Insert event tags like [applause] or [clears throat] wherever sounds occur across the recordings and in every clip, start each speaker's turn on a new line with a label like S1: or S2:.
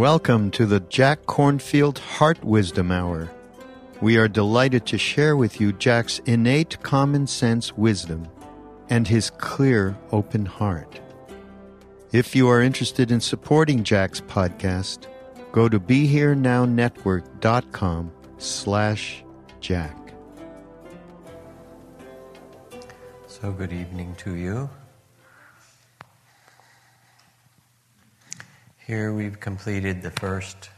S1: Welcome to the Jack Kornfield Heart Wisdom Hour. We are delighted to share with you Jack's innate common sense wisdom and his clear, open heart. If you are interested in supporting Jack's podcast, go to BeHereNowNetwork.com slash Jack.
S2: So good evening to you. Here we've completed the first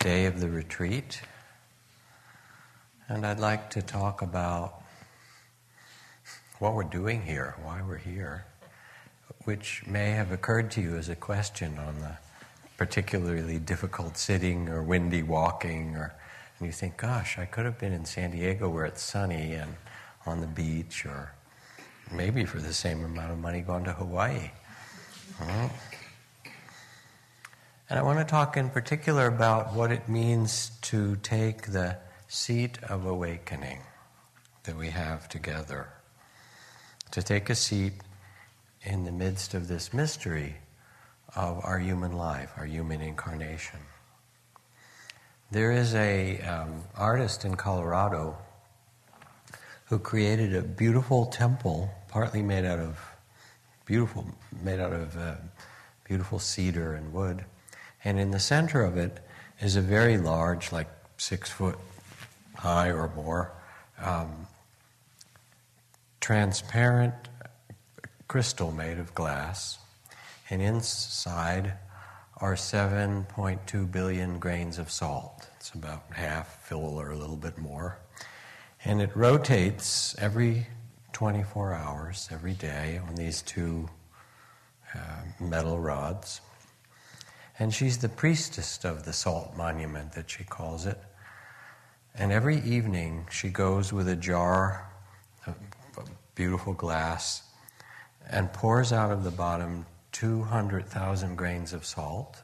S2: day of the retreat, and I'd like to talk about what we're doing here, why we're here, which may have occurred to you as a question on the particularly difficult sitting or windy walking, or and you think, gosh, I could have been in San Diego where it's sunny and on the beach, or maybe for the same amount of money gone to Hawaii. And I want to talk in particular about what it means to take the seat of awakening that we have together, to take a seat in the midst of this mystery of our human life, our human incarnation. There is a um, artist in Colorado who created a beautiful temple, partly made out of beautiful, made out of uh, beautiful cedar and wood and in the center of it is a very large, like six foot high or more, um, transparent crystal made of glass. And inside are 7.2 billion grains of salt. It's about half full or a little bit more. And it rotates every 24 hours, every day, on these two uh, metal rods. And she's the priestess of the salt monument that she calls it. And every evening she goes with a jar of beautiful glass and pours out of the bottom 200,000 grains of salt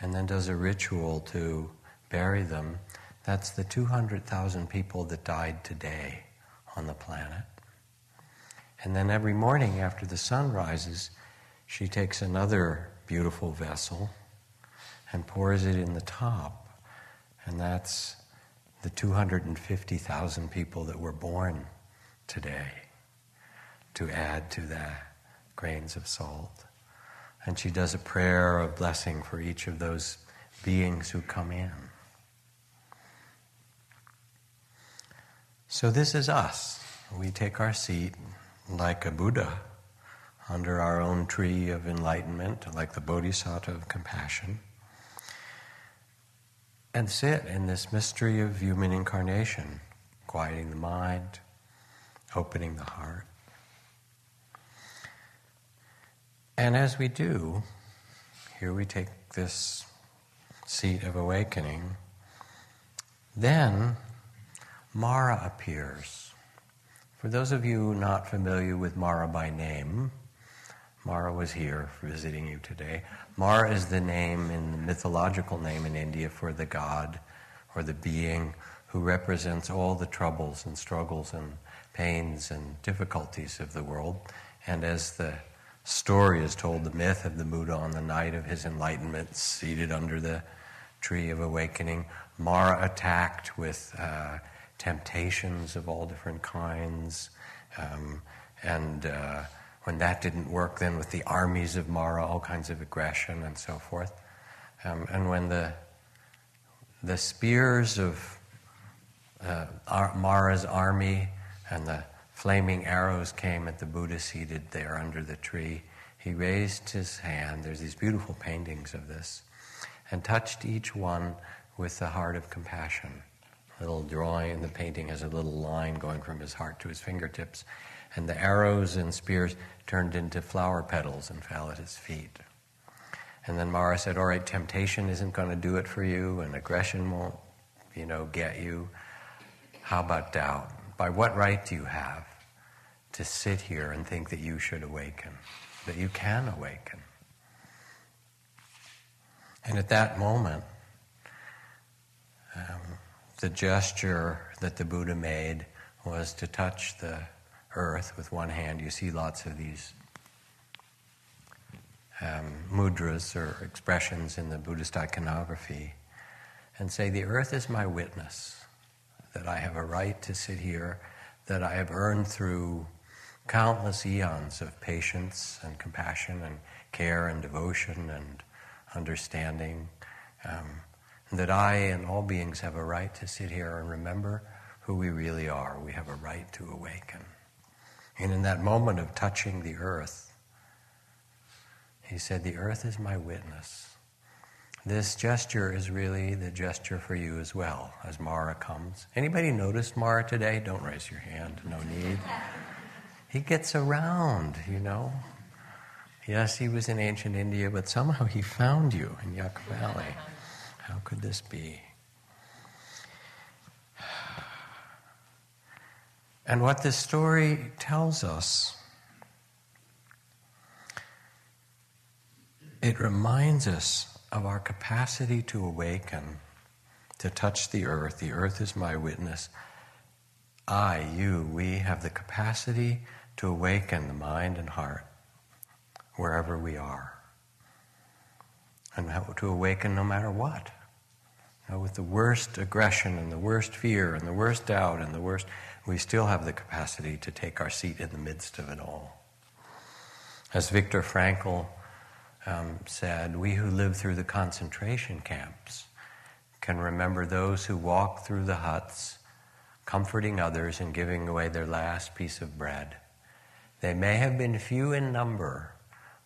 S2: and then does a ritual to bury them. That's the 200,000 people that died today on the planet. And then every morning after the sun rises, she takes another beautiful vessel and pours it in the top. And that's the 250,000 people that were born today to add to the grains of salt. And she does a prayer of blessing for each of those beings who come in. So, this is us. We take our seat like a Buddha under our own tree of enlightenment, like the bodhisattva of compassion, and sit in this mystery of human incarnation, quieting the mind, opening the heart. And as we do, here we take this seat of awakening, then Mara appears. For those of you not familiar with Mara by name, Mara was here visiting you today. Mara is the name in the mythological name in India for the god or the being who represents all the troubles and struggles and pains and difficulties of the world. And as the story is told, the myth of the Buddha on the night of his enlightenment, seated under the tree of awakening, Mara attacked with uh, temptations of all different kinds um, and uh, when that didn't work, then with the armies of Mara, all kinds of aggression and so forth. Um, and when the, the spears of uh, Mara's army and the flaming arrows came at the Buddha seated there under the tree, he raised his hand. There's these beautiful paintings of this, and touched each one with the heart of compassion. A little drawing, the painting has a little line going from his heart to his fingertips, and the arrows and spears turned into flower petals and fell at his feet. And then Mara said, All right, temptation isn't going to do it for you, and aggression won't, you know, get you. How about doubt? By what right do you have to sit here and think that you should awaken, that you can awaken? And at that moment, um, the gesture that the Buddha made was to touch the earth with one hand. You see lots of these um, mudras or expressions in the Buddhist iconography and say, The earth is my witness, that I have a right to sit here, that I have earned through countless eons of patience and compassion and care and devotion and understanding. Um, that I and all beings have a right to sit here and remember who we really are. We have a right to awaken. And in that moment of touching the earth, he said, The earth is my witness. This gesture is really the gesture for you as well as Mara comes. Anybody noticed Mara today? Don't raise your hand, no need. He gets around, you know. Yes, he was in ancient India, but somehow he found you in Yucca Valley. How could this be? And what this story tells us, it reminds us of our capacity to awaken, to touch the earth. The earth is my witness. I, you, we have the capacity to awaken the mind and heart wherever we are. And to awaken no matter what. With the worst aggression and the worst fear and the worst doubt and the worst we still have the capacity to take our seat in the midst of it all. As Viktor Frankl um, said, we who live through the concentration camps can remember those who walk through the huts, comforting others and giving away their last piece of bread. They may have been few in number,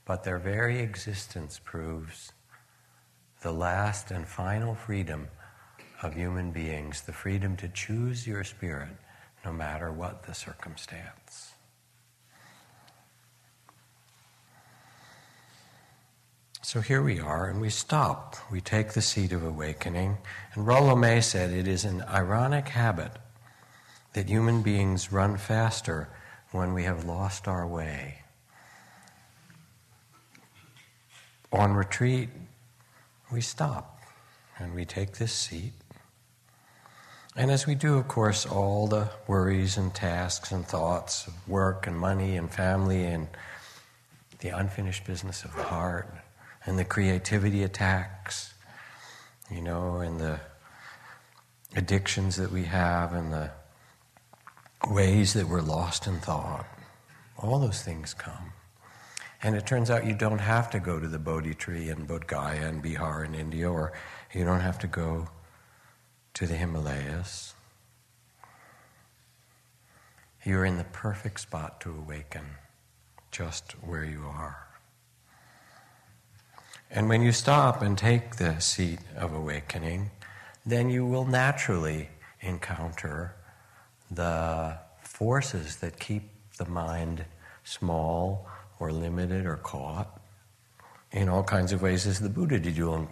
S2: but their very existence proves the last and final freedom of human beings the freedom to choose your spirit no matter what the circumstance. So here we are, and we stop. We take the seat of awakening. And Rollo May said it is an ironic habit that human beings run faster when we have lost our way. On retreat, we stop and we take this seat and as we do, of course, all the worries and tasks and thoughts of work and money and family and the unfinished business of the heart and the creativity attacks, you know, and the addictions that we have and the ways that we're lost in thought, all those things come. And it turns out you don't have to go to the Bodhi tree in Bodh Gaya in Bihar in India, or you don't have to go to the Himalayas, you're in the perfect spot to awaken, just where you are. And when you stop and take the seat of awakening, then you will naturally encounter the forces that keep the mind small or limited or caught in all kinds of ways as the Buddha did. You'll,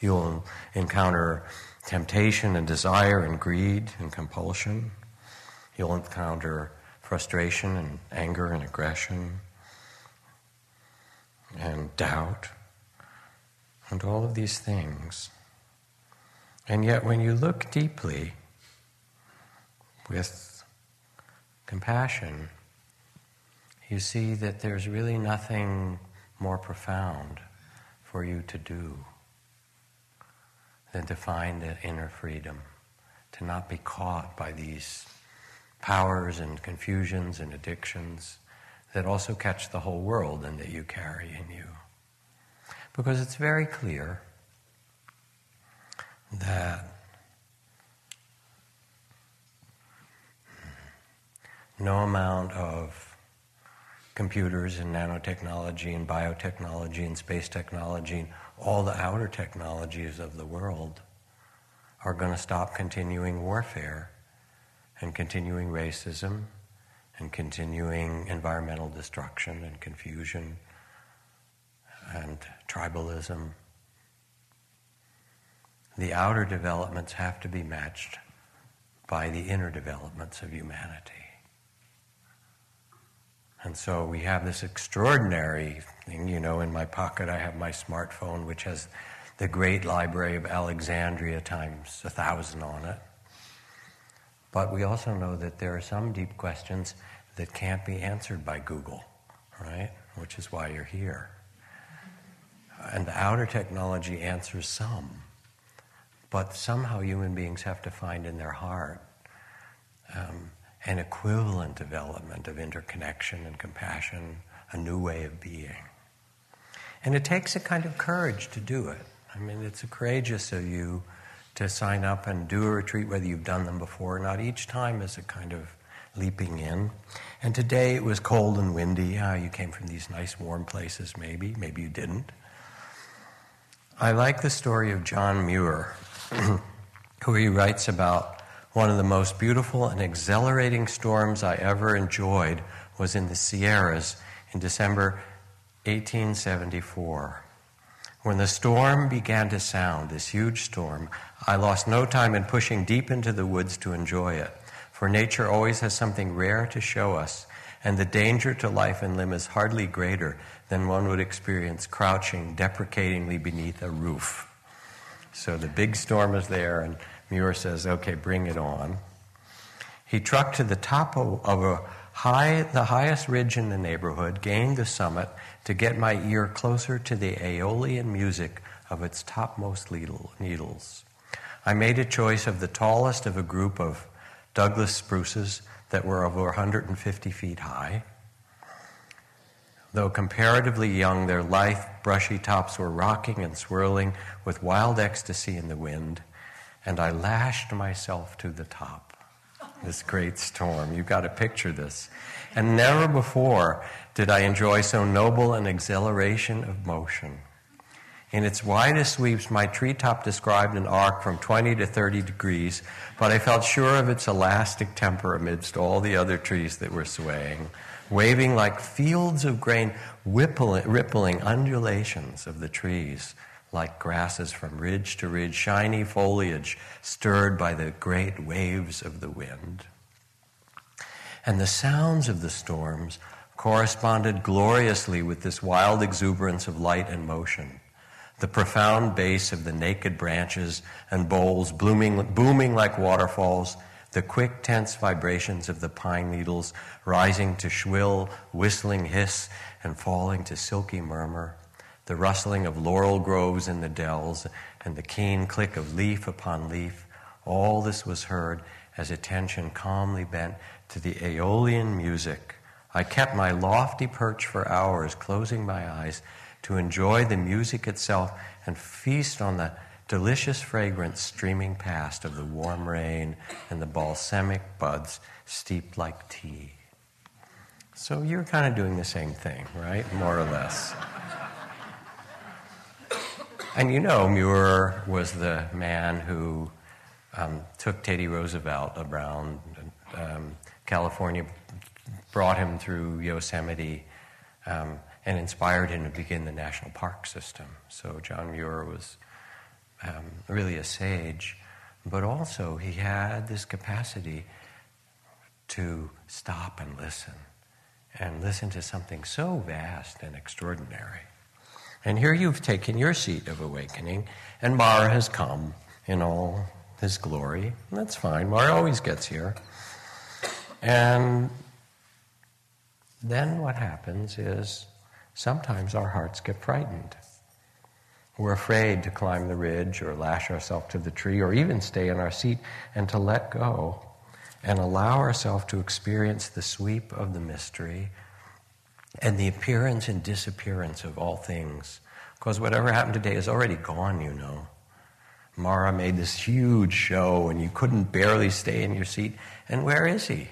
S2: you'll encounter temptation and desire and greed and compulsion. You'll encounter frustration and anger and aggression and doubt and all of these things. And yet, when you look deeply with compassion, you see that there's really nothing more profound for you to do than to find that inner freedom, to not be caught by these powers and confusions and addictions that also catch the whole world and that you carry in you. Because it's very clear that no amount of computers and nanotechnology and biotechnology and space technology and all the outer technologies of the world are going to stop continuing warfare and continuing racism and continuing environmental destruction and confusion and tribalism. The outer developments have to be matched by the inner developments of humanity. And so we have this extraordinary thing, you know, in my pocket I have my smartphone, which has the great library of Alexandria times a thousand on it. But we also know that there are some deep questions that can't be answered by Google, right? Which is why you're here. And the outer technology answers some, but somehow human beings have to find in their heart um, an equivalent development of interconnection and compassion, a new way of being. And it takes a kind of courage to do it. I mean, it's courageous of you to sign up and do a retreat, whether you've done them before or not. Each time is a kind of leaping in. And today it was cold and windy. Ah, you came from these nice warm places, maybe. Maybe you didn't. I like the story of John Muir, [clears throat] who he writes about one of the most beautiful and exhilarating storms I ever enjoyed was in the Sierras in December 1874. When the storm began to sound, this huge storm, I lost no time in pushing deep into the woods to enjoy it, for nature always has something rare to show us, and the danger to life and limb is hardly greater than one would experience crouching deprecatingly beneath a roof. So the big storm is there, and Muir says, Okay, bring it on. He trucked to the top of, a high, the highest ridge in the neighborhood, gained the summit to get my ear closer to the aeolian music of its topmost needles. I made a choice of the tallest of a group of Douglas spruces that were over 150 feet high. Though comparatively young, their lithe, brushy tops were rocking and swirling with wild ecstasy in the wind and I lashed myself to the top. This great storm. You've got to picture this. And never before did I enjoy so noble an exhilaration of motion. In its widest sweeps, my treetop described an arc from 20 to 30 degrees, but I felt sure of its elastic temper amidst all the other trees that were swaying, waving like fields of grain, rippling undulations of the trees like grasses from ridge to ridge, shiny foliage stirred by the great waves of the wind. And the sounds of the storms corresponded gloriously with this wild exuberance of light and motion. The profound bass of the naked branches and boles blooming, booming like waterfalls, the quick, tense vibrations of the pine needles rising to shrill, whistling hiss and falling to silky murmur the rustling of laurel groves in the dells, and the keen click of leaf upon leaf, all this was heard as attention calmly bent to the aeolian music. I kept my lofty perch for hours, closing my eyes to enjoy the music itself and feast on the delicious fragrance streaming past of the warm rain and the balsamic buds steeped like tea. So you're kind of doing the same thing, right? More or less. And you know, Muir was the man who um, took Teddy Roosevelt around um, California, brought him through Yosemite, um, and inspired him to begin the national park system. So John Muir was um, really a sage, but also he had this capacity to stop and listen, and listen to something so vast and extraordinary. And here you've taken your seat of awakening, and Mara has come in all his glory. That's fine. Mara always gets here. And then what happens is sometimes our hearts get frightened. We're afraid to climb the ridge or lash ourselves to the tree or even stay in our seat and to let go and allow ourselves to experience the sweep of the mystery and the appearance and disappearance of all things. Because whatever happened today is already gone, you know. Mara made this huge show, and you couldn't barely stay in your seat. And where is he?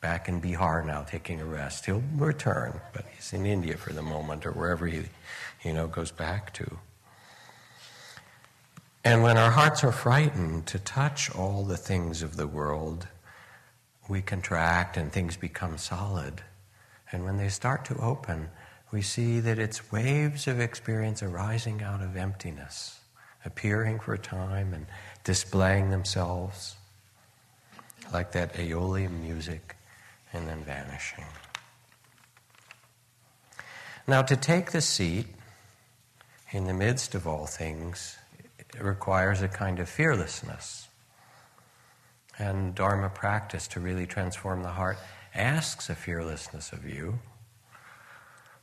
S2: Back in Bihar now, taking a rest. He'll return, but he's in India for the moment, or wherever he, you know, goes back to. And when our hearts are frightened to touch all the things of the world, we contract and things become solid. And when they start to open, we see that it's waves of experience arising out of emptiness, appearing for a time and displaying themselves like that Aeolian music and then vanishing. Now, to take the seat in the midst of all things requires a kind of fearlessness. And Dharma practice to really transform the heart asks a fearlessness of you.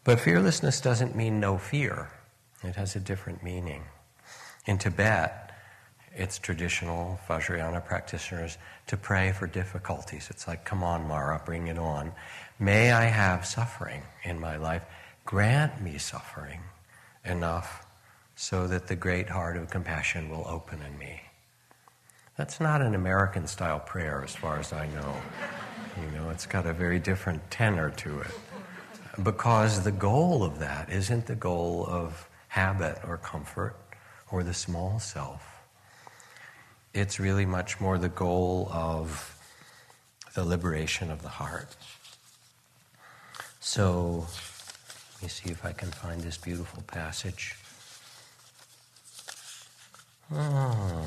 S2: But fearlessness doesn't mean no fear, it has a different meaning. In Tibet, it's traditional Vajrayana practitioners to pray for difficulties. It's like, come on, Mara, bring it on. May I have suffering in my life. Grant me suffering enough so that the great heart of compassion will open in me. That's not an American style prayer, as far as I know. You know, it's got a very different tenor to it. Because the goal of that isn't the goal of habit or comfort or the small self. It's really much more the goal of the liberation of the heart. So, let me see if I can find this beautiful passage. Oh,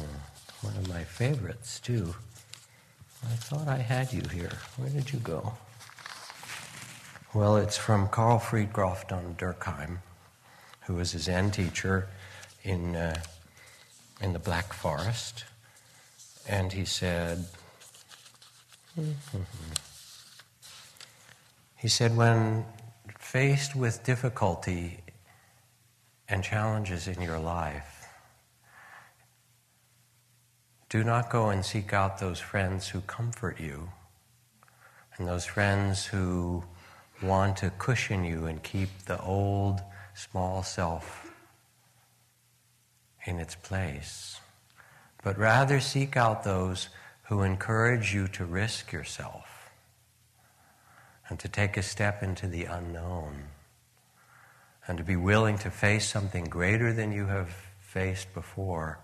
S2: one of my favorites, too. I thought I had you here. Where did you go? Well, it's from Carl Fridtjof von Durkheim, who was a Zen teacher in, uh, in the Black Forest. And he said, [laughs] he said, when faced with difficulty and challenges in your life, do not go and seek out those friends who comfort you and those friends who want to cushion you and keep the old small self in its place, but rather seek out those who encourage you to risk yourself and to take a step into the unknown and to be willing to face something greater than you have faced before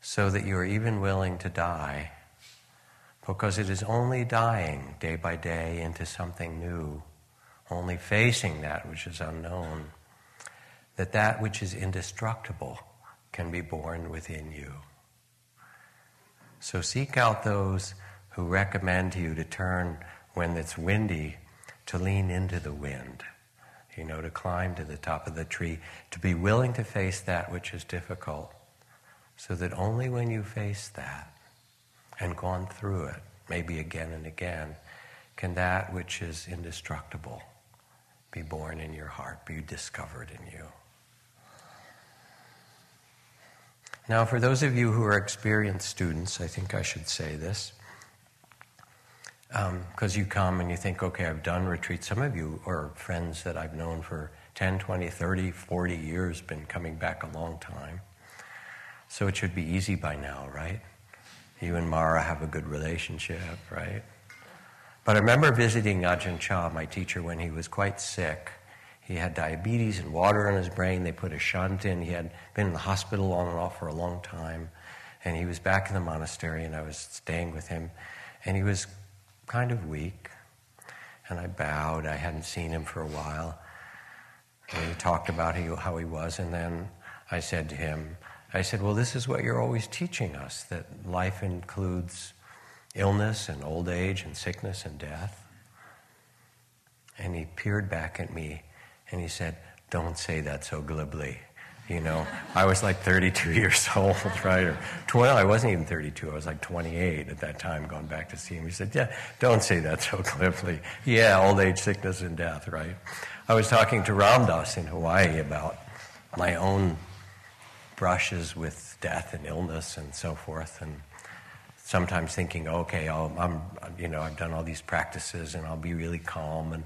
S2: so that you are even willing to die. Because it is only dying day by day into something new, only facing that which is unknown, that that which is indestructible can be born within you. So seek out those who recommend to you to turn when it's windy, to lean into the wind, you know, to climb to the top of the tree, to be willing to face that which is difficult so that only when you face that and gone through it, maybe again and again, can that which is indestructible be born in your heart, be discovered in you. Now, for those of you who are experienced students, I think I should say this. Because um, you come and you think, okay, I've done retreats. Some of you are friends that I've known for 10, 20, 30, 40 years, been coming back a long time. So it should be easy by now, right? You and Mara have a good relationship, right? But I remember visiting Ajahn Chah, my teacher, when he was quite sick. He had diabetes and water in his brain. They put a shunt in. He had been in the hospital on and off for a long time. And he was back in the monastery, and I was staying with him. And he was kind of weak. And I bowed. I hadn't seen him for a while. And he talked about how he was. And then I said to him, I said, Well, this is what you're always teaching us that life includes illness and old age and sickness and death. And he peered back at me and he said, Don't say that so glibly. You know, I was like 32 [laughs] years old, [laughs] right? Or 20, I wasn't even 32, I was like 28 at that time, going back to see him. He said, Yeah, don't say that so [laughs] glibly. Yeah, old age, sickness, and death, right? I was talking to Ram Dass in Hawaii about my own brushes with death and illness and so forth, and sometimes thinking, okay, i am you know, I've done all these practices and I'll be really calm, and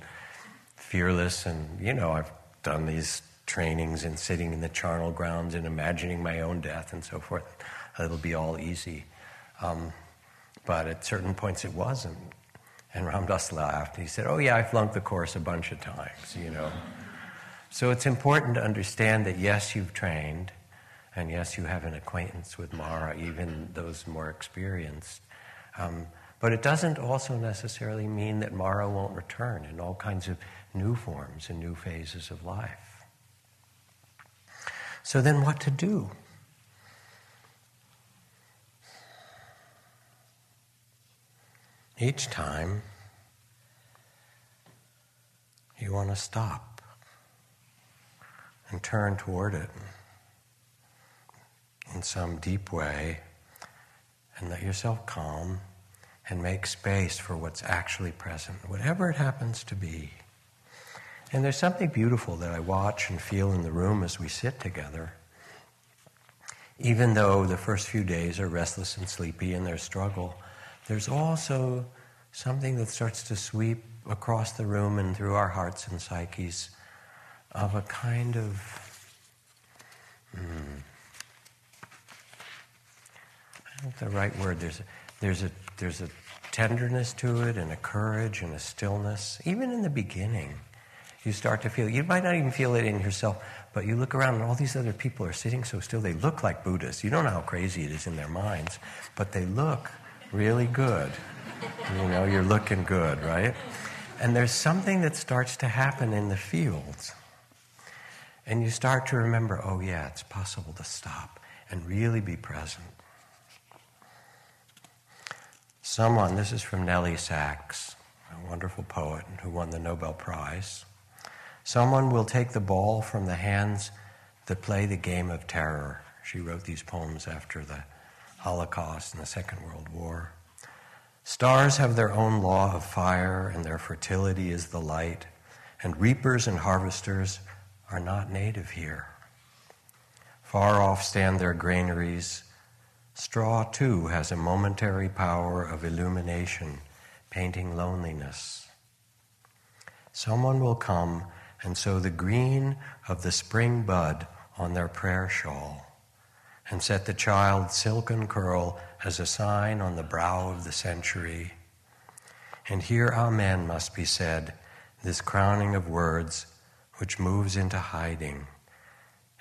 S2: fearless, and you know, I've done these trainings and sitting in the charnel grounds and imagining my own death and so forth. It'll be all easy. Um, but at certain points it wasn't. And Ram Dass laughed. He said, Oh, yeah, I flunked the course a bunch of times, you know. so it's important to understand that yes, you've trained, and yes, you have an acquaintance with Mara, even those more experienced. Um, but it doesn't also necessarily mean that Mara won't return in all kinds of new forms and new phases of life. So then, what to do? Each time, you want to stop and turn toward it some deep way and let yourself calm and make space for what's actually present, whatever it happens to be. And there's something beautiful that I watch and feel in the room as we sit together. Even though the first few days are restless and sleepy in their struggle, there's also something that starts to sweep across the room and through our hearts and psyches of a kind of know the right word. There's a, there's a there's a tenderness to it and a courage and a stillness. Even in the beginning, you start to feel. You might not even feel it in yourself, but you look around and all these other people are sitting so still. They look like Buddhists. You don't know how crazy it is in their minds, but they look really good. You know, you're looking good, right? And there's something that starts to happen in the fields. And you start to remember, oh, yeah, it's possible to stop and really be present. Someone, this is from Nelly Sachs, a wonderful poet who won the Nobel Prize. Someone will take the ball from the hands that play the game of terror. She wrote these poems after the Holocaust and the Second World War. Stars have their own law of fire, and their fertility is the light, and reapers and harvesters are not native here. Far off stand their granaries. Straw, too, has a momentary power of illumination, painting loneliness. Someone will come and sow the green of the spring bud on their prayer shawl, and set the child's silken curl as a sign on the brow of the century. And here Amen must be said, this crowning of words which moves into hiding.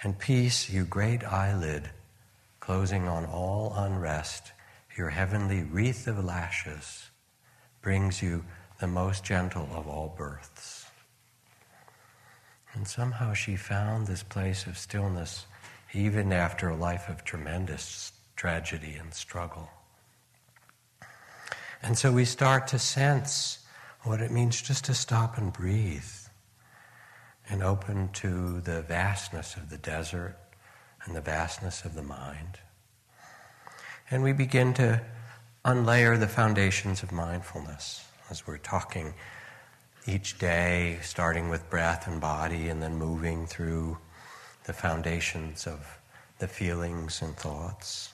S2: And peace, you great eyelid, closing on all unrest, your heavenly wreath of lashes, brings you the most gentle of all births. And somehow she found this place of stillness even after a life of tremendous tragedy and struggle. And so we start to sense what it means just to stop and breathe and open to the vastness of the desert and the vastness of the mind. And we begin to unlayer the foundations of mindfulness as we're talking each day, starting with breath and body, and then moving through the foundations of the feelings and thoughts.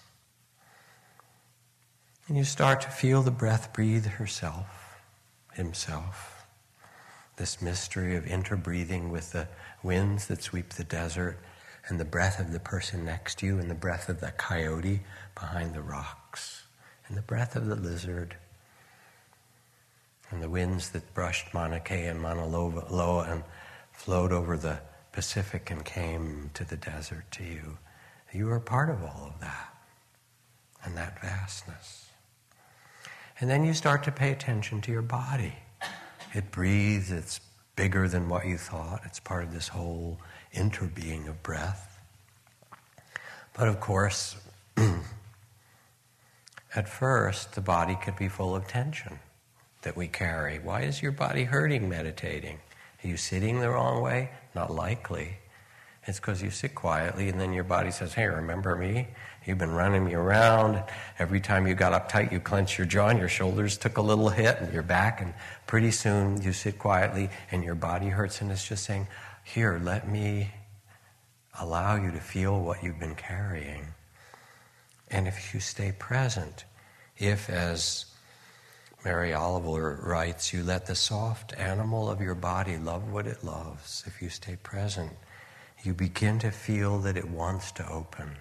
S2: And you start to feel the breath breathe herself, himself. This mystery of interbreathing with the winds that sweep the desert and the breath of the person next to you and the breath of the coyote behind the rocks and the breath of the lizard and the winds that brushed Mauna Kea and Mauna Loa and flowed over the Pacific and came to the desert to you. You are part of all of that and that vastness. And then you start to pay attention to your body. It breathes, it's bigger than what you thought. It's part of this whole interbeing of breath. But of course, [clears throat] at first, the body could be full of tension that we carry. Why is your body hurting meditating? Are you sitting the wrong way? Not likely. It's because you sit quietly and then your body says, Hey, remember me? You've been running me around. Every time you got uptight, you clenched your jaw and your shoulders took a little hit and your back. And pretty soon you sit quietly and your body hurts. And it's just saying, Here, let me allow you to feel what you've been carrying. And if you stay present, if as Mary Oliver writes, You let the soft animal of your body love what it loves. If you stay present, you begin to feel that it wants to open.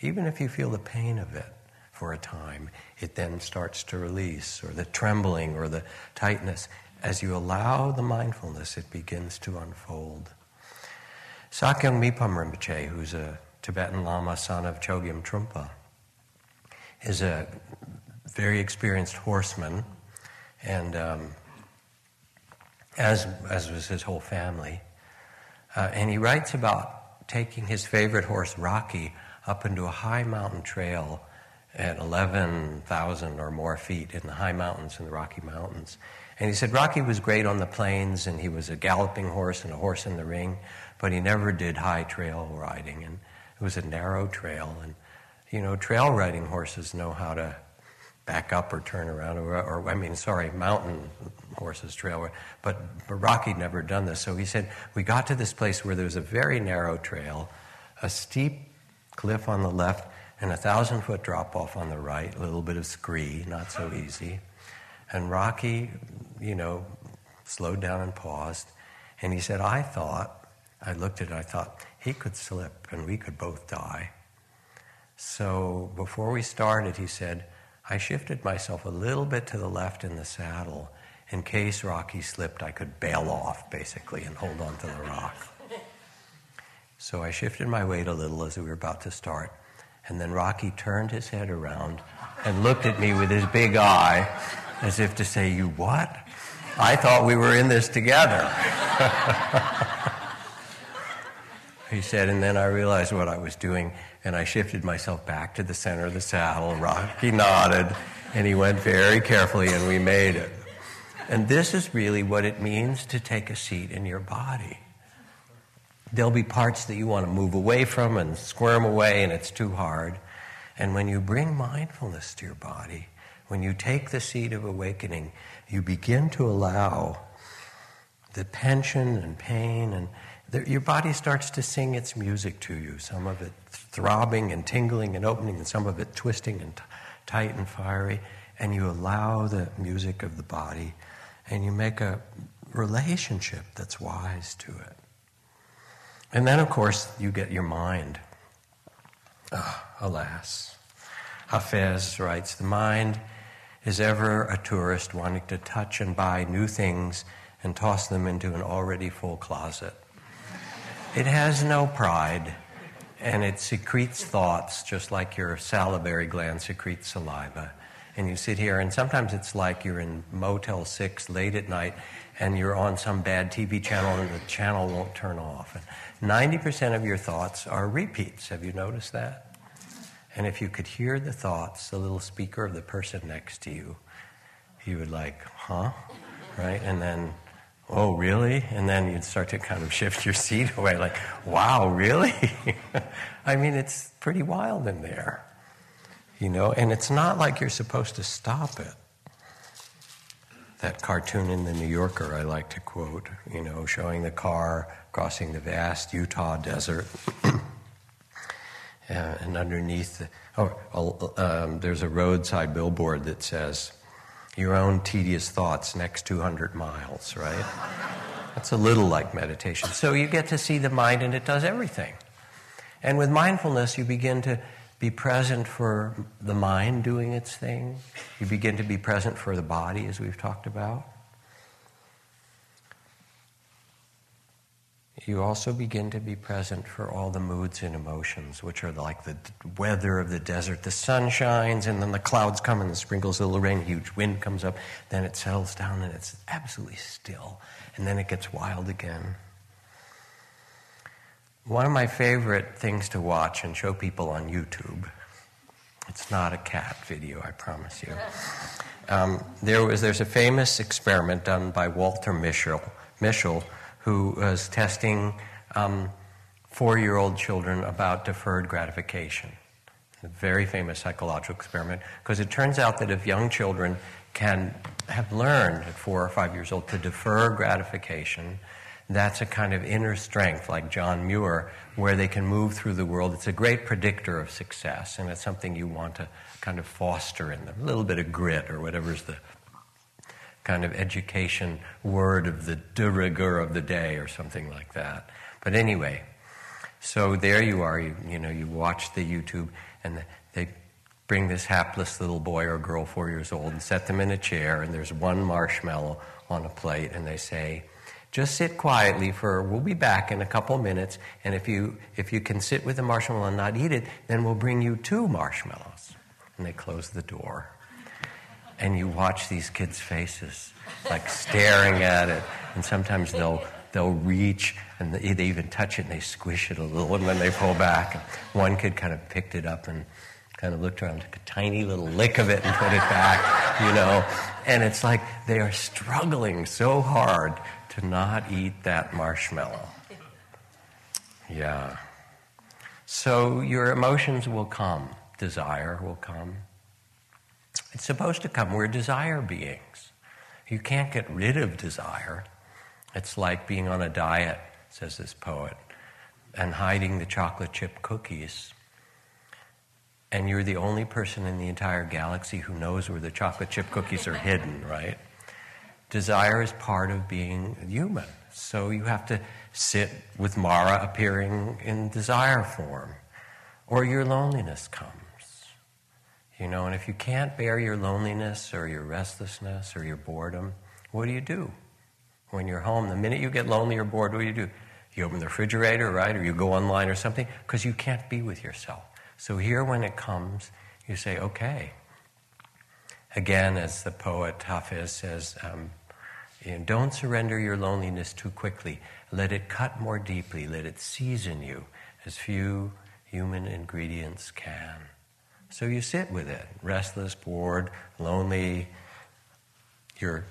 S2: Even if you feel the pain of it for a time, it then starts to release, or the trembling or the tightness. As you allow the mindfulness, it begins to unfold. Sakyong Mipam Rinpoche, who's a Tibetan Lama, son of Chogyam Trungpa, is a very experienced horseman, and um, as, as was his whole family. Uh, and he writes about taking his favorite horse, Rocky, up into a high mountain trail at 11,000 or more feet in the high mountains in the Rocky Mountains. And he said Rocky was great on the plains and he was a galloping horse and a horse in the ring, but he never did high trail riding. And it was a narrow trail. And, you know, trail riding horses know how to back up or turn around, or, or I mean, sorry, mountain horses trail. But, Rocky never done this. So he said, we got to this place where there was a very narrow trail, a steep cliff on the left, and a thousand foot drop off on the right, a little bit of scree, not so easy. And Rocky, you know, slowed down and paused. And he said, I thought, I looked at it, I thought, he could slip and we could both die. So before we started, he said, I shifted myself a little bit to the left in the saddle. In case Rocky slipped, I could bail off, basically, and hold on to the rock. So I shifted my weight a little as we were about to start. And then Rocky turned his head around and looked at me with his big eye as if to say, You what? I thought we were in this together. [laughs] he said, and then I realized what I was doing, and I shifted myself back to the center of the saddle. Rocky nodded, and he went very carefully, and we made it. And this is really what it means to take a seat in your body. There'll be parts that you want to move away from and squirm away, and it's too hard. And when you bring mindfulness to your body, when you take the seat of awakening, you begin to allow the tension and pain, and your body starts to sing its music to you. Some of it throbbing and tingling and opening, and some of it twisting and t- tight and fiery. And you allow the music of the body, and you make a relationship that's wise to it. And then, of course, you get your mind. Oh, alas. Hafez writes The mind is ever a tourist wanting to touch and buy new things and toss them into an already full closet. It has no pride, and it secretes thoughts just like your salivary gland secretes saliva. And you sit here, and sometimes it's like you're in Motel 6 late at night and you're on some bad TV channel and the channel won't turn off. And 90% of your thoughts are repeats. Have you noticed that? And if you could hear the thoughts, the little speaker of the person next to you, you would like, huh? Right? And then, oh, really? And then you'd start to kind of shift your seat [laughs] away, like, wow, really? [laughs] I mean, it's pretty wild in there. You know, and it's not like you're supposed to stop it that cartoon in the New Yorker I like to quote, you know, showing the car crossing the vast Utah desert. [clears throat] uh, and underneath, the, oh, um, there's a roadside billboard that says, Your own tedious thoughts next 200 miles, right? That's a little like meditation. So you get to see the mind and it does everything. And with mindfulness, you begin to be present for the mind doing its thing. You begin to be present for the body, as we've talked about. You also begin to be present for all the moods and emotions, which are like the weather of the desert. The sun shines, and then the clouds come, and the sprinkles a little rain, huge wind comes up, then it settles down, and it's absolutely still. And then it gets wild again. One of my favorite things to watch and show people on YouTube, it's not a cat video, I promise you. Um, there was, there's a famous experiment done by Walter Mischel, Mischel who was testing um, four year old children about deferred gratification. A very famous psychological experiment because it turns out that if young children can have learned at four or five years old to defer gratification, that's a kind of inner strength, like John Muir, where they can move through the world. It's a great predictor of success, and it's something you want to kind of foster in them. A little bit of grit or whatever's the kind of education word of the de rigueur of the day or something like that. But anyway, so there you are. You, you know, you watch the YouTube, and they bring this hapless little boy or girl, four years old, and set them in a chair, and there's one marshmallow on a plate, and they say, just sit quietly for we'll be back in a couple minutes and if you if you can sit with the marshmallow and not eat it then we'll bring you two marshmallows and they close the door and you watch these kids faces like staring at it and sometimes they'll they'll reach and they, even touch it and they squish it a little and then they pull back and one kid kind of picked it up and kind of looked around took a tiny little lick of it and put it back you know and it's like they are struggling so hard to not eat that marshmallow. Yeah. So your emotions will come, desire will come. It's supposed to come. We're desire beings. You can't get rid of desire. It's like being on a diet, says this poet, and hiding the chocolate chip cookies. And you're the only person in the entire galaxy who knows where the chocolate chip cookies are hidden, [laughs] right? desire is part of being human. So you have to sit with Mara appearing in desire form, or your loneliness comes. You know, and if you can't bear your loneliness or your restlessness or your boredom, what do you do? When you're home, the minute you get lonely or bored, what do you do? You open the refrigerator, right? Or you go online or something, because you can't be with yourself. So here, when it comes, you say, okay. Again, as the poet Hafiz says, um, and don't surrender your loneliness too quickly. Let it cut more deeply. Let it season you as few human ingredients can. So you sit with it, restless, bored, lonely. Your,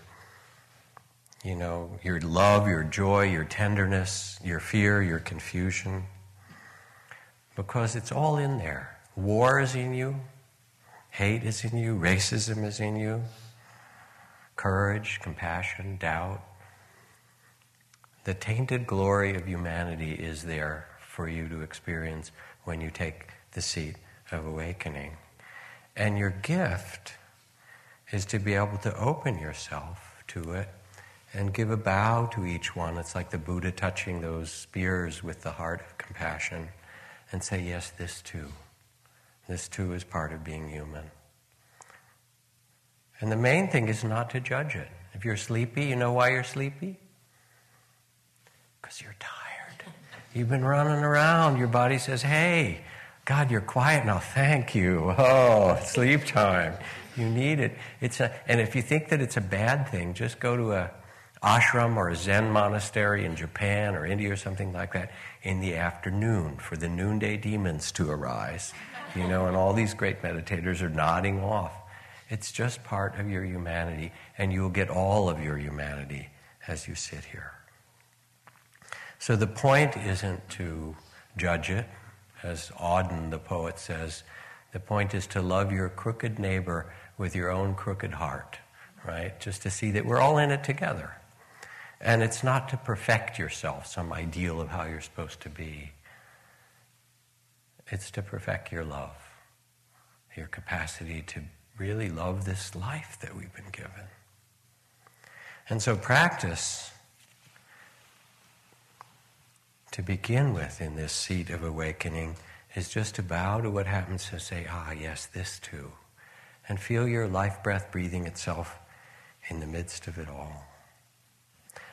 S2: you know, your love, your joy, your tenderness, your fear, your confusion. Because it's all in there. War is in you. Hate is in you. Racism is in you courage, compassion, doubt. The tainted glory of humanity is there for you to experience when you take the seat of awakening. And your gift is to be able to open yourself to it and give a bow to each one. It's like the Buddha touching those spears with the heart of compassion and say, Yes, this too. This too is part of being human. And the main thing is not to judge it. If you're sleepy, you know why you're sleepy? Because you're tired. You've been running around. Your body says, hey, God, you're quiet now. Thank you. Oh, sleep time. You need it. It's a, and if you think that it's a bad thing, just go to a ashram or a Zen monastery in Japan or India or something like that in the afternoon for the noonday demons to arise. You know, and all these great meditators are nodding off. It's just part of your humanity, and you will get all of your humanity as you sit here. So the point isn't to judge it, as Auden, the poet, says. The point is to love your crooked neighbor with your own crooked heart, right? Just to see that we're all in it together. And it's not to perfect yourself, some ideal of how you're supposed to be. It's to perfect your love, your capacity to really love this life that we've been given. And so, practice to begin with in this seat of awakening is just to bow to what happens to say, ah, yes, this too. And feel your life breath breathing itself in the midst of it all.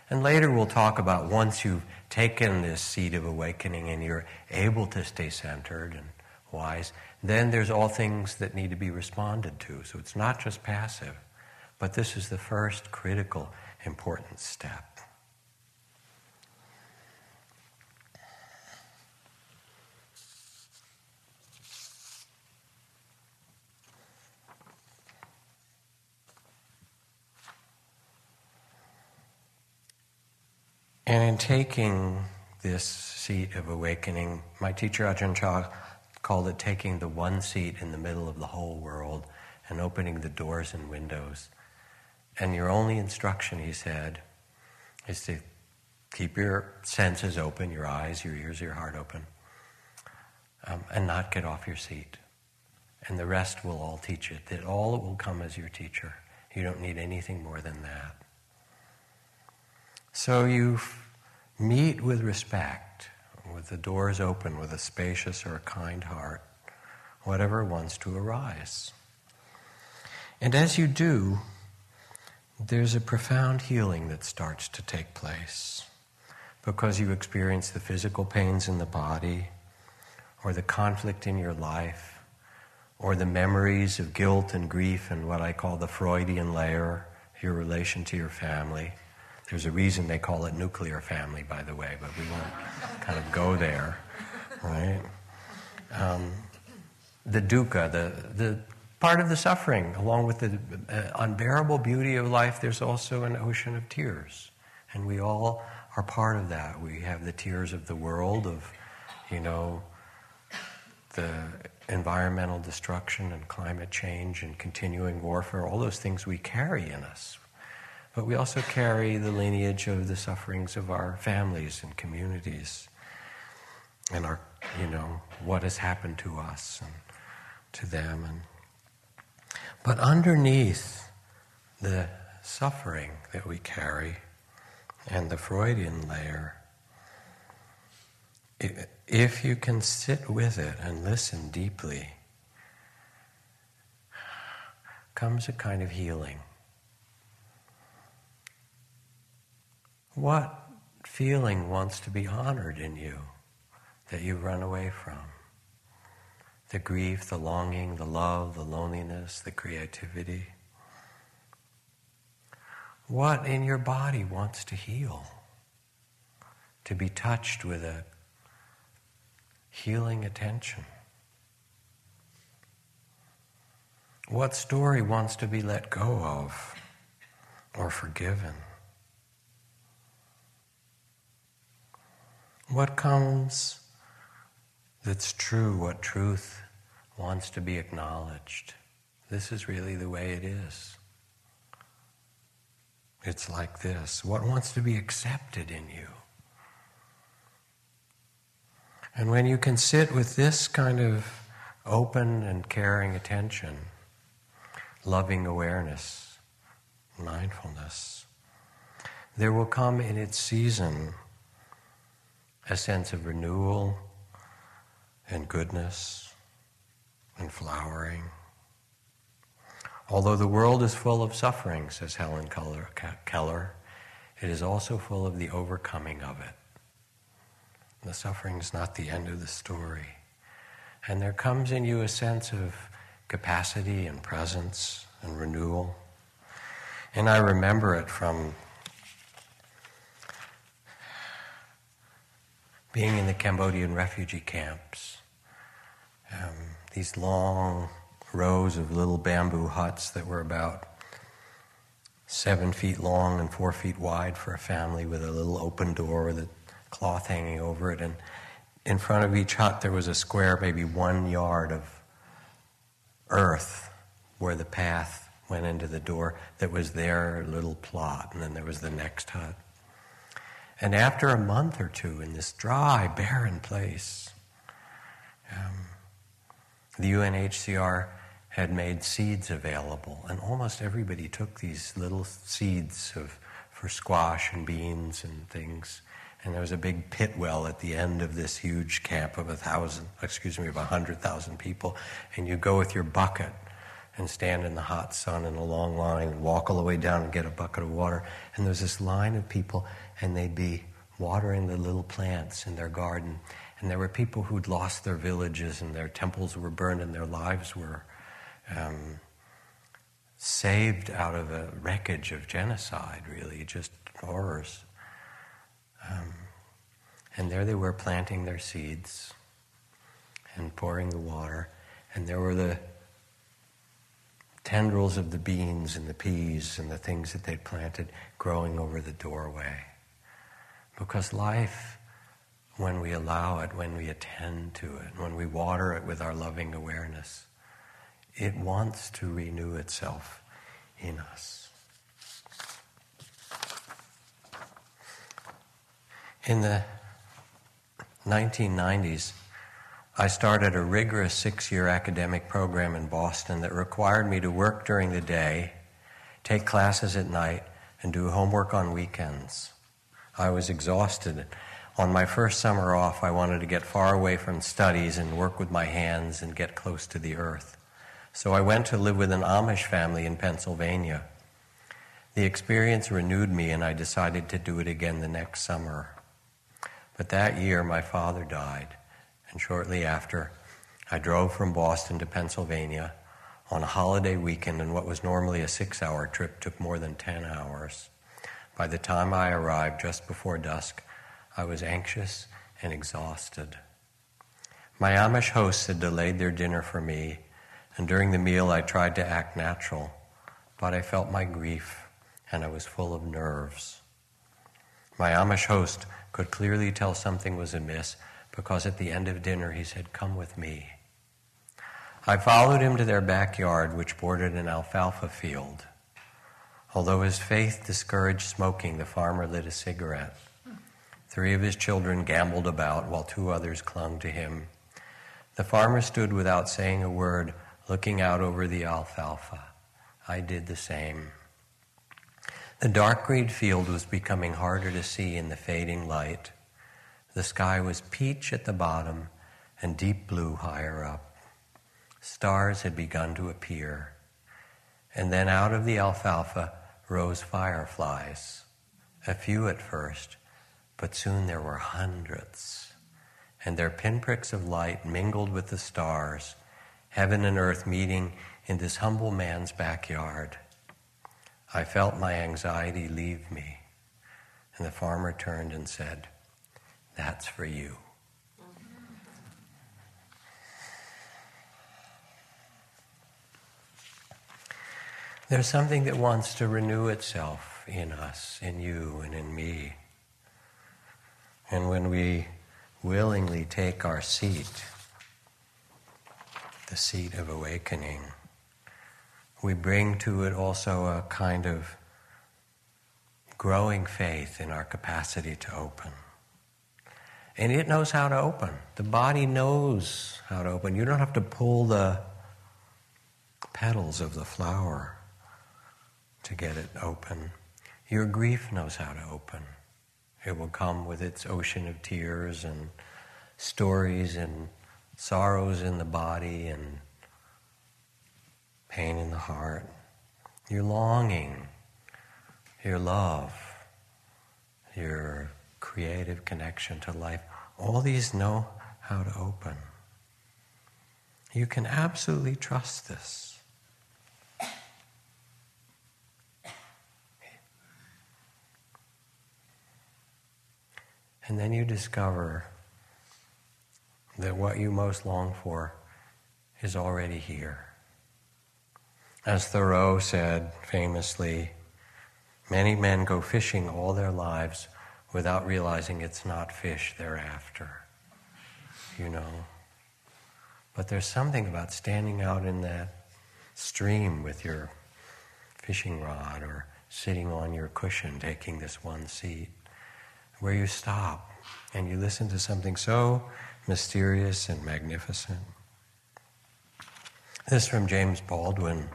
S2: And later we'll talk about once you've taken this seat of awakening and you're able to stay centered and wise, then there's all things that need to be responded to. So it's not just passive, but this is the first critical, important step. And in taking this seat of awakening, my teacher Ajahn Chah called it taking the one seat in the middle of the whole world and opening the doors and windows. And your only instruction, he said, is to keep your senses open, your eyes, your ears, your heart open, um, and not get off your seat. And the rest will all teach it, that all will come as your teacher. You don't need anything more than that. So you meet with respect, with the doors open, with a spacious or a kind heart, whatever wants to arise. And as you do, there's a profound healing that starts to take place because you experience the physical pains in the body, or the conflict in your life, or the memories of guilt and grief and what I call the Freudian layer, your relation to your family. There's a reason they call it nuclear family, by the way, but we won't kind of go there, right? Um, the dukkha, the, the part of the suffering, along with the uh, unbearable beauty of life, there's also an ocean of tears. And we all are part of that. We have the tears of the world, of, you know, the environmental destruction and climate change and continuing warfare, all those things we carry in us. But we also carry the lineage of the sufferings of our families and communities and our, you know, what has happened to us and to them. And, but underneath the suffering that we carry and the Freudian layer, if you can sit with it and listen deeply, comes a kind of healing. What feeling wants to be honored in you that you run away from? The grief, the longing, the love, the loneliness, the creativity. What in your body wants to heal? To be touched with a healing attention? What story wants to be let go of or forgiven? What comes that's true, what truth wants to be acknowledged? This is really the way it is. It's like this. What wants to be accepted in you? And when you can sit with this kind of open and caring attention, loving awareness, mindfulness, there will come in its season a sense of renewal and goodness and flowering. Although the world is full of suffering, says Helen Keller, it is also full of the overcoming of it. The suffering is not the end of the story. And there comes in you a sense of capacity and presence and renewal. And I remember it from being in the Cambodian refugee camps, um, these long rows of little bamboo huts that were about seven feet long and four feet wide for a family with a little open door with a cloth hanging over it. And in front of each hut, there was a square, maybe one yard of earth where the path went into the door that was their little plot. And then there was the next hut. And after a month or two in this dry, barren place, um, the UNHCR had made seeds available, and almost everybody took these little seeds of, for squash and beans and things. And there was a big pit well at the end of this huge camp of a thousand, excuse me, of a hundred thousand people. And you go with your bucket and stand in the hot sun in a long line and walk all the way down and get a bucket of water. And there's this line of people and they'd be watering the little plants in their garden. And there were people who'd lost their villages and their temples were burned and their lives were um, saved out of a wreckage of genocide, really, just horrors. Um, and there they were planting their seeds and pouring the water. And there were the tendrils of the beans and the peas and the things that they'd planted growing over the doorway. Because life, when we allow it, when we attend to it, when we water it with our loving awareness, it wants to renew itself in us. In the 1990s, I started a rigorous six year academic program in Boston that required me to work during the day take classes at night, and do homework on weekends. I was exhausted. On my first summer off, I wanted to get far away from studies and work with my hands and get close to the earth. So I went to live with an Amish family in Pennsylvania. The experience renewed me, and I decided to do it again the next summer. But that year, my father died, and shortly after, I drove from Boston to Pennsylvania on a holiday weekend, and what was normally a six hour trip took more than 10 hours. By the time I arrived just before dusk, I was anxious and exhausted. My Amish hosts had delayed their dinner for me, and during the meal I tried to act natural, but I felt my grief and I was full of nerves. My Amish host could clearly tell something was amiss because at the end of dinner he said, Come with me. I followed him to their backyard, which bordered an alfalfa field. Although his faith discouraged smoking, the farmer lit a cigarette. Three of his children gamboled about while two others clung to him. The farmer stood without saying a word, looking out over the alfalfa. I did the same. The dark green field was becoming harder to see in the fading light. The sky was peach at the bottom and deep blue higher up. Stars had begun to appear. And then out of the alfalfa rose fireflies, a few at first, but soon there were hundreds, and their pinpricks of light mingled with the stars, heaven and earth meeting in this humble man's backyard. I felt my anxiety leave me, and the farmer turned and said, That's for you. There's something that wants to renew itself in us, in you, and in me. And when we willingly take our seat, the seat of awakening, we bring to it also a kind of growing faith in our capacity to open. And it knows how to open. The body knows how to open. You don't have to pull the petals of the flower to get it open. Your grief knows how to open. It will come with its ocean of tears and stories and sorrows in the body and pain in the heart. Your longing, your love, your creative connection to life, all these know how to open. You can absolutely trust this. And then you discover that what you most long for is already here. As Thoreau said famously, many men go fishing all their lives without realizing it's not fish they're after. You know? But there's something about standing out in that stream with your fishing rod or sitting on your cushion taking this one seat where you stop and you listen to something so mysterious and magnificent. This from James Baldwin.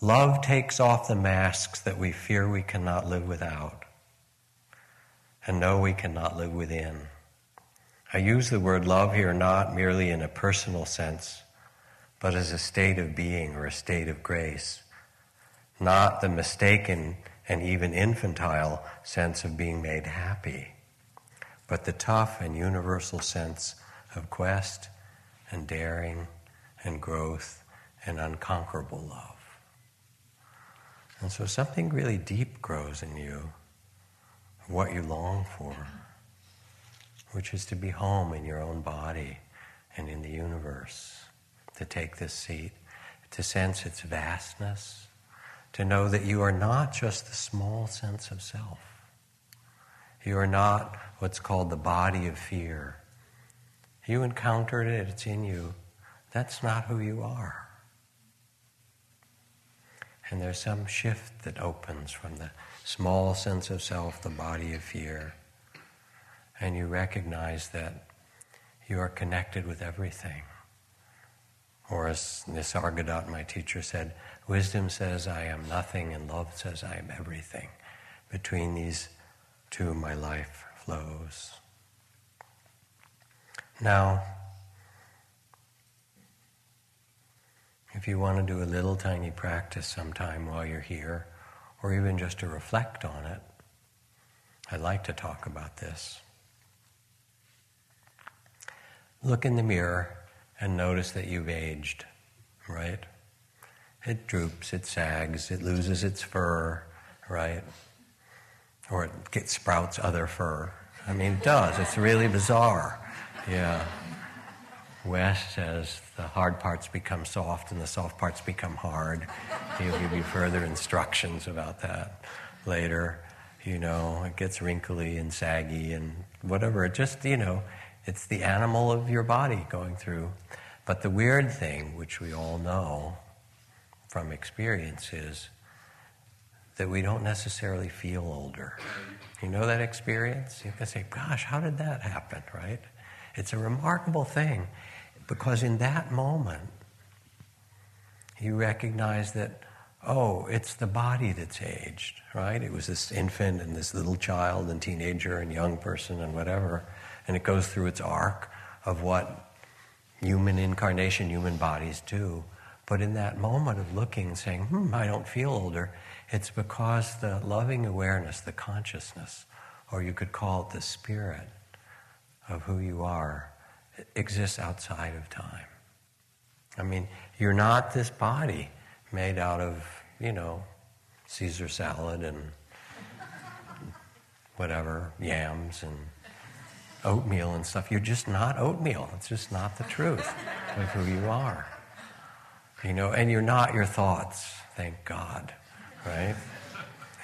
S2: Love takes off the masks that we fear we cannot live without and know we cannot live within. I use the word love here not merely in a personal sense, but as a state of being or a state of grace, not the mistaken and even infantile sense of being made happy, but the tough and universal sense of quest and daring and growth and unconquerable love. And so something really deep grows in you, what you long for, which is to be home in your own body and in the universe, to take this seat, to sense its vastness to know that you are not just the small sense of self. You are not what's called the body of fear. You encountered it, it's in you. That's not who you are. And there's some shift that opens from the small sense of self, the body of fear, and you recognize that you are connected with everything. Or as Nisargadatta, my teacher, said, wisdom says I am nothing and love says I am everything. Between these two, my life flows. Now, if you want to do a little tiny practice sometime while you're here, or even just to reflect on it, I'd like to talk about this. Look in the mirror and notice that you've aged, right? It droops, it sags, it loses its fur, right? Or it gets, sprouts other fur. I mean, it does. It's really bizarre. Yeah. Wes says the hard parts become soft and the soft parts become hard. He'll give you further instructions about that later. You know, it gets wrinkly and saggy and whatever. It just, you know, it's the animal of your body going through. But the weird thing, which we all know from experience, is that we don't necessarily feel older. You know that experience? You can say, gosh, how did that happen, right? It's a remarkable thing because in that moment, he recognized that, oh, it's the body that's aged, right? It was this infant and this little child and teenager and young person and whatever, and it goes through its arc of what human incarnation, human bodies do. But in that moment of looking and saying, hmm, I don't feel older, it's because the loving awareness, the consciousness, or you could call it the spirit of who you are, exists outside of time. I mean, you're not this body made out of, you know, Caesar salad and whatever, yams and oatmeal and stuff. You're just not oatmeal. It's just not the truth of who you are. You know, and you're not your thoughts, thank God, right?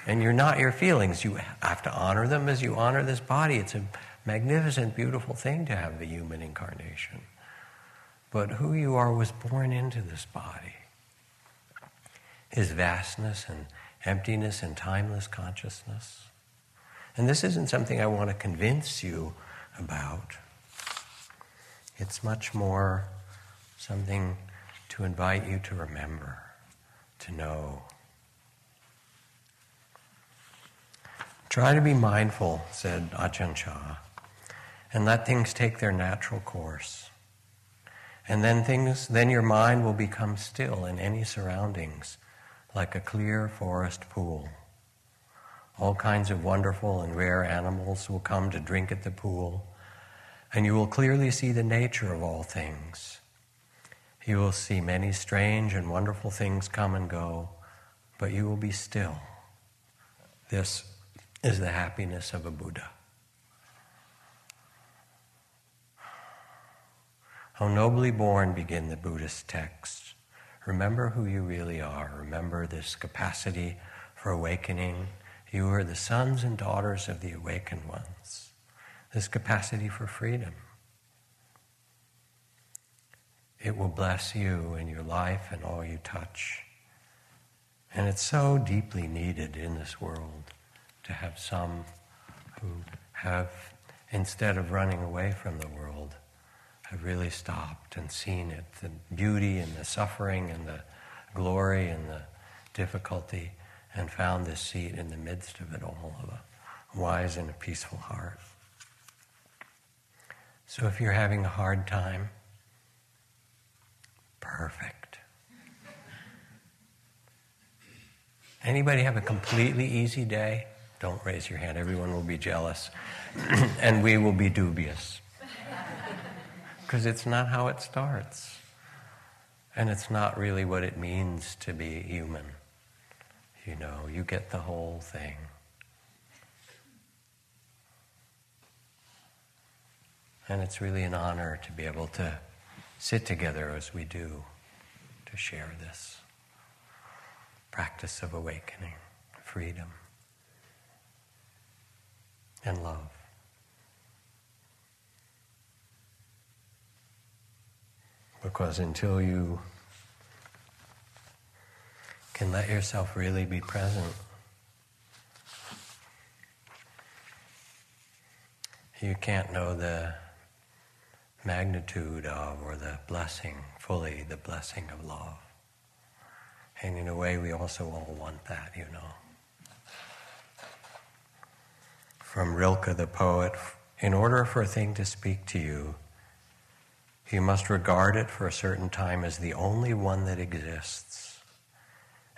S2: And you're not your feelings. You have to honor them as you honor this body. It's a magnificent, beautiful thing to have the human incarnation. But who you are was born into this body. His vastness and emptiness and timeless consciousness. And this isn't something I want to convince you about. It's much more something to invite you to remember, to know. Try to be mindful, said Ajahn Chah, and let things take their natural course. And then things, then your mind will become still in any surroundings, like a clear forest pool. All kinds of wonderful and rare animals will come to drink at the pool, and you will clearly see the nature of all things. You will see many strange and wonderful things come and go, but you will be still. This is the happiness of a Buddha. How nobly born begin the Buddhist texts. Remember who you really are. Remember this capacity for awakening you are the sons and daughters of the awakened ones. This capacity for freedom. It will bless you and your life and all you touch. And it's so deeply needed in this world to have some who have, instead of running away from the world, have really stopped and seen it the beauty and the suffering and the glory and the difficulty and found this seat in the midst of it all of a wise and a peaceful heart. So if you're having a hard time, perfect. Anybody have a completely easy day? Don't raise your hand. Everyone will be jealous. [clears throat] and we will be dubious. Because it's not how it starts. And it's not really what it means to be human. You know, you get the whole thing. And it's really an honor to be able to sit together as we do to share this practice of awakening, freedom, and love. Because until you can let yourself really be present. You can't know the magnitude of, or the blessing, fully the blessing of love. And in a way, we also all want that, you know. From Rilke the poet In order for a thing to speak to you, you must regard it for a certain time as the only one that exists.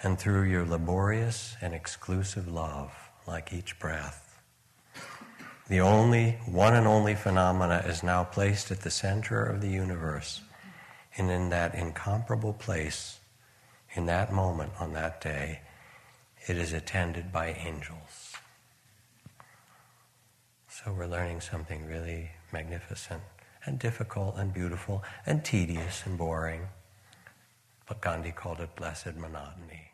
S2: And through your laborious and exclusive love, like each breath, the only, one and only phenomena is now placed at the center of the universe. And in that incomparable place, in that moment, on that day, it is attended by angels. So we're learning something really magnificent and difficult and beautiful and tedious and boring. But Gandhi called it blessed monotony.